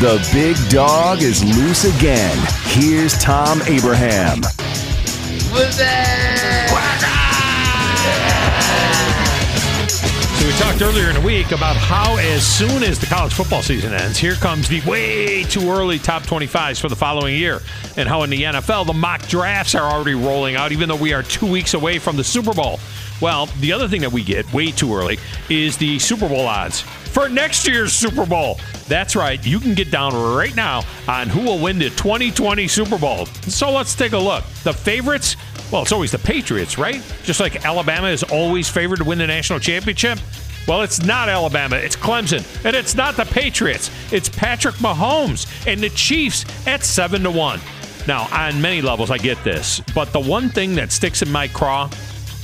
The big dog is loose again. Here's Thom Abraham. So we talked earlier in the week about how as soon as the college football season ends, here comes the way too early top 25s for the following year. And how in the NFL, the mock drafts are already rolling out, even though we are two weeks away from the Super Bowl. Well, the other thing that we get way too early is the Super Bowl odds for next year's Super Bowl. That's right. You can get down right now on who will win the 2020 Super Bowl. So let's take a look. The favorites, well, it's always the Patriots, right? Just like Alabama is always favored to win the national championship. Well, it's not Alabama, it's Clemson, and it's not the Patriots. It's Patrick Mahomes and the Chiefs at 7 to 1. Now, on many levels I get this, but the one thing that sticks in my craw,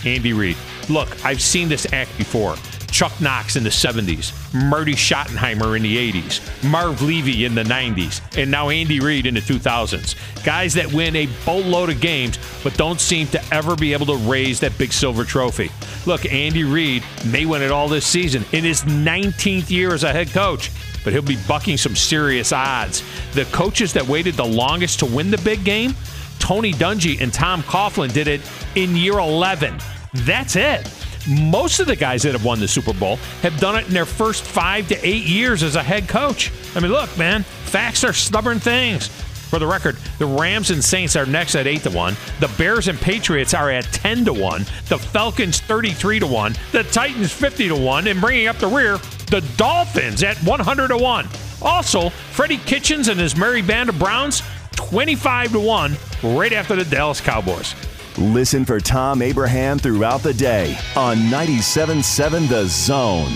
Andy Reid. Look, I've seen this act before. Chuck Knox in the 70s, Marty Schottenheimer in the 80s, Marv Levy in the 90s, and now Andy Reid in the 2000s. Guys that win a boatload of games, but don't seem to ever be able to raise that big silver trophy. Look, Andy Reid may win it all this season in his 19th year as a head coach, but he'll be bucking some serious odds. The coaches that waited the longest to win the big game, Tony Dungy and Tom Coughlin did it in year 11. That's it. Most of the guys that have won the Super Bowl have done it in their first five to eight years as a head coach. I mean, look, man, facts are stubborn things. For the record, the Rams and Saints are next at 8 to 1. The Bears and Patriots are at 10 to 1. The Falcons 33 to 1. The Titans 50 to 1. And bringing up the rear, the Dolphins at 100 to 1. Also, Freddie Kitchens and his merry band of Browns 25 to 1 right after the Dallas Cowboys. Listen for Thom Abraham throughout the day on 97.7 The Zone.